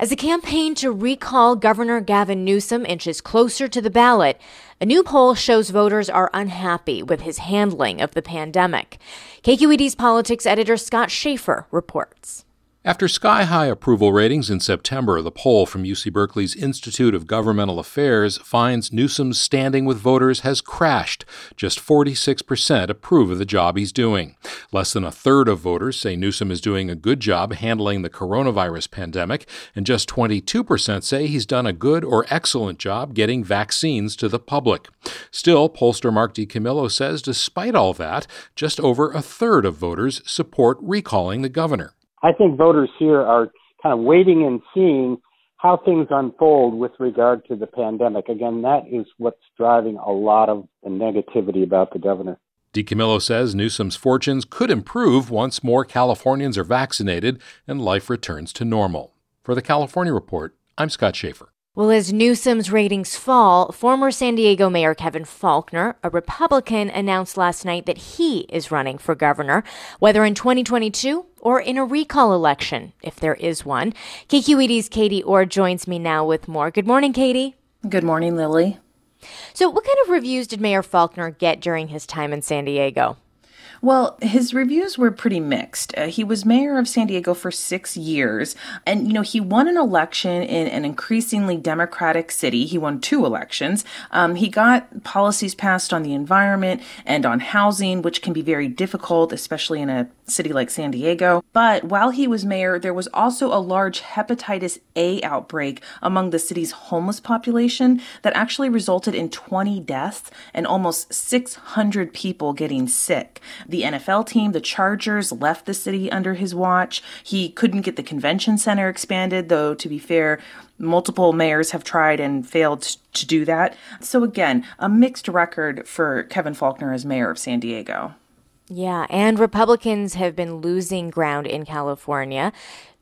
As the campaign to recall Governor Gavin Newsom inches closer to the ballot, a new poll shows voters are unhappy with his handling of the pandemic. KQED's politics editor Scott Shafer reports. After sky high approval ratings in September, the poll from UC Berkeley's Institute of Governmental Affairs finds Newsom's standing with voters has crashed. Just 46% approve of the job he's doing. Less than a third of voters say Newsom is doing a good job handling the coronavirus pandemic, and just 22% say he's done a good or excellent job getting vaccines to the public. Still, pollster Mark DiCamillo says despite all that, just over a third of voters support recalling the governor. I think voters here are kind of waiting and seeing how things unfold with regard to the pandemic. Again, that is what's driving a lot of the negativity about the governor. DiCamillo says Newsom's fortunes could improve once more Californians are vaccinated and life returns to normal. For the California Report, I'm Scott Shafer. Well, as Newsom's ratings fall, former San Diego Mayor Kevin Faulconer, a Republican, announced last night that he is running for governor, whether in 2022 or in a recall election, if there is one. KQED's Katie Orr joins me now with more. Good morning, Katie. Good morning, Lily. So, what kind of reviews did Mayor Faulconer get during his time in San Diego? Well, his reviews were pretty mixed. Uh, he was mayor of San Diego for six years, and you know he won an election in an increasingly democratic city. He won two elections. Um, he got policies passed on the environment and on housing, which can be very difficult, especially in a city like San Diego. But while he was mayor, there was also a large hepatitis A outbreak among the city's homeless population that actually resulted in 20 deaths and almost 600 people getting sick. The NFL team, the Chargers, left the city under his watch. He couldn't get the convention center expanded, though, to be fair, multiple mayors have tried and failed to do that. So, again, a mixed record for Kevin Faulconer as mayor of San Diego. Yeah, and Republicans have been losing ground in California.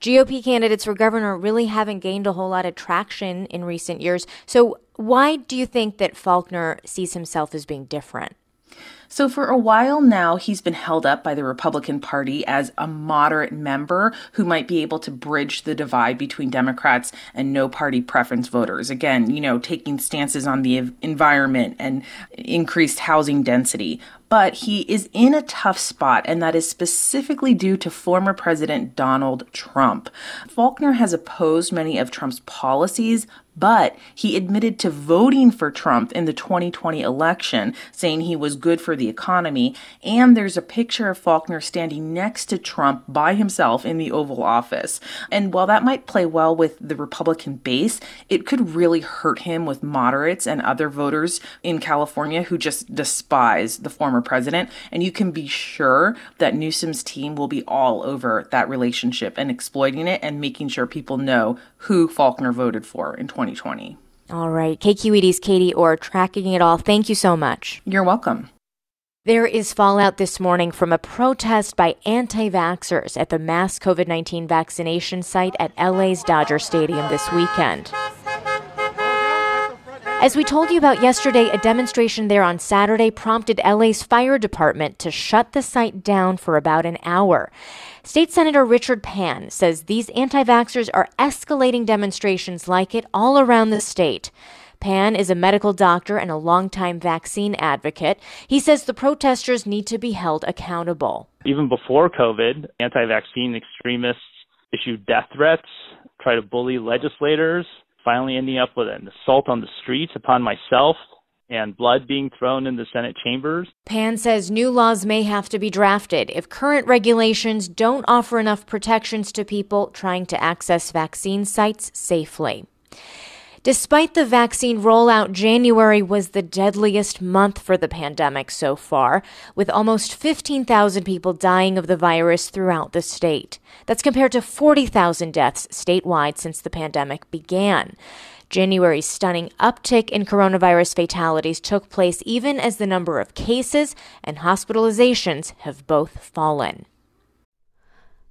GOP candidates for governor really haven't gained a whole lot of traction in recent years. So, why do you think that Faulconer sees himself as being different? So, for a while now, he's been held up by the Republican Party as a moderate member who might be able to bridge the divide between Democrats and no party preference voters. Again, you know, taking stances on the environment and increased housing density but he is in a tough spot, and that is specifically due to former President Donald Trump. Faulconer has opposed many of Trump's policies, but he admitted to voting for Trump in the 2020 election, saying he was good for the economy. And there's a picture of Faulconer standing next to Trump by himself in the Oval Office. And while that might play well with the Republican base, it could really hurt him with moderates and other voters in California who just despise the former president. And you can be sure that Newsom's team will be all over that relationship and exploiting it and making sure people know who Faulconer voted for in 2020. All right. KQED's Katie Orr tracking it all. Thank you so much. You're welcome. There is fallout this morning from a protest by anti vaxxers at the mass COVID 19 vaccination site at LA's Dodger Stadium this weekend. As we told you about yesterday, a demonstration there on Saturday prompted LA's fire department to shut the site down for about an hour. State Senator Richard Pan says these anti vaxxers are escalating demonstrations like it all around the state. Pan is a medical doctor and a longtime vaccine advocate. He says the protesters need to be held accountable. Even before COVID, anti vaccine extremists issued death threats, try to bully legislators, finally ending up with an assault on the streets upon myself and blood being thrown in the Senate chambers. Pan says new laws may have to be drafted if current regulations don't offer enough protections to people trying to access vaccine sites safely. Despite the vaccine rollout, January was the deadliest month for the pandemic so far, with almost 15,000 people dying of the virus throughout the state. That's compared to 40,000 deaths statewide since the pandemic began. January's stunning uptick in coronavirus fatalities took place even as the number of cases and hospitalizations have both fallen.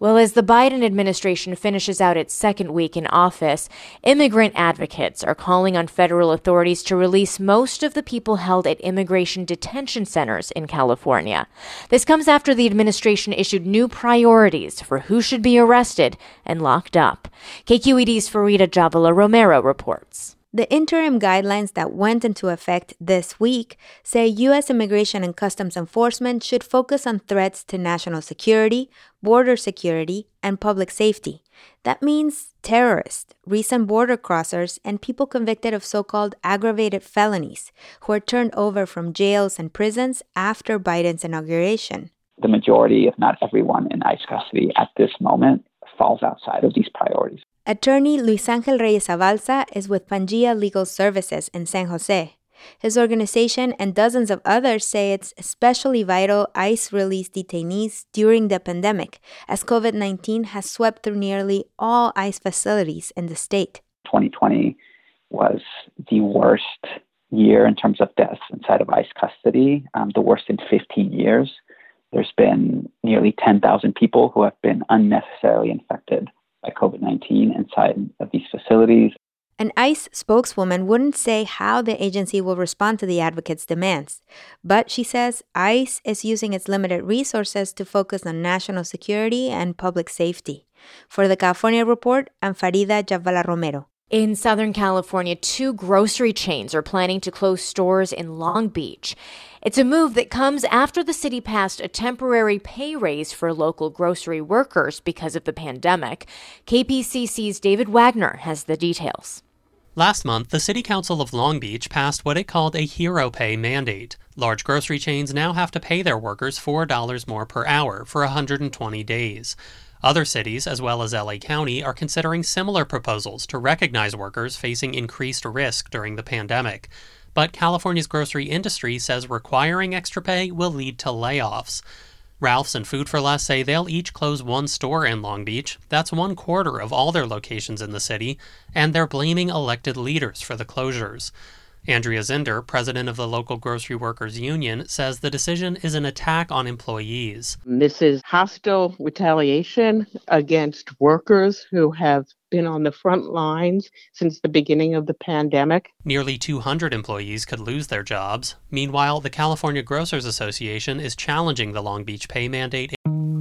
Well, as the Biden administration finishes out its second week in office, immigrant advocates are calling on federal authorities to release most of the people held at immigration detention centers in California. This comes after the administration issued new priorities for who should be arrested and locked up. KQED's Farida Jhabvala Romero reports. The interim guidelines that went into effect this week say U.S. Immigration and Customs Enforcement should focus on threats to national security, border security, and public safety. That means terrorists, recent border crossers, and people convicted of so called aggravated felonies who are turned over from jails and prisons after Biden's inauguration. The majority, if not everyone, in ICE custody at this moment falls outside of these priorities. Attorney Luis Angel Reyes Abalza is with Pangea Legal Services in San Jose. His organization and dozens of others say it's especially vital ICE release detainees during the pandemic, as COVID 19 has swept through nearly all ICE facilities in the state. 2020 was the worst year in terms of deaths inside of ICE custody, um, the worst in 15 years. There's been nearly 10,000 people who have been unnecessarily infected by COVID 19 inside of these facilities. An ICE spokeswoman wouldn't say how the agency will respond to the advocates' demands, but she says ICE is using its limited resources to focus on national security and public safety. For the California Report, I'm Farida Jhabvala Romero. In Southern California, two grocery chains are planning to close stores in Long Beach. It's a move that comes after the city passed a temporary pay raise for local grocery workers because of the pandemic. KPCC's David Wagner has the details. Last month, the City Council of Long Beach passed what it called a hero pay mandate. Large grocery chains now have to pay their workers $4 more per hour for 120 days. Other cities, as well as LA County, are considering similar proposals to recognize workers facing increased risk during the pandemic. But California's grocery industry says requiring extra pay will lead to layoffs. Ralphs and Food for Less say they'll each close one store in Long Beach. That's one quarter of all their locations in the city, and they're blaming elected leaders for the closures. Andrea Zinder, president of the local grocery workers union, says the decision is an attack on employees. This is hostile retaliation against workers who have been on the front lines since the beginning of the pandemic. Nearly 200 employees could lose their jobs. Meanwhile, the California Grocers Association is challenging the Long Beach pay mandate.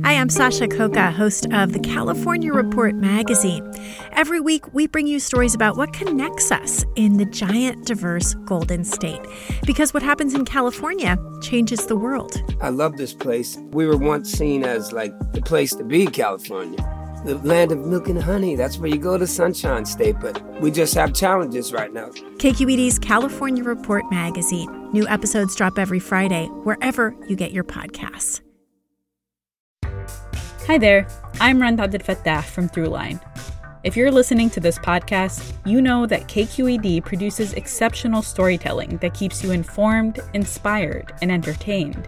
Hi, I'm Sasha Khokha, host of the California Report magazine. Every week, we bring you stories about what connects us in the giant, diverse Golden State. Because what happens in California changes the world. I love this place. We were once seen as like the place to be, California. The land of milk and honey. That's where you go to Sunshine State, but we just have challenges right now. KQED's California Report magazine. New episodes drop every Friday, wherever you get your podcasts. Hi there, I'm Rund Abdelfatah from Throughline. If you're listening to this podcast, you know that KQED produces exceptional storytelling that keeps you informed, inspired, and entertained.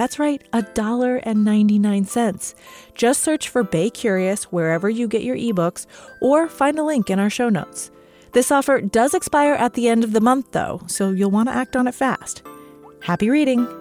That's right, $1.99. Just search for Bay Curious wherever you get your ebooks or find a link in our show notes. This offer does expire at the end of the month, though, so you'll want to act on it fast. Happy reading!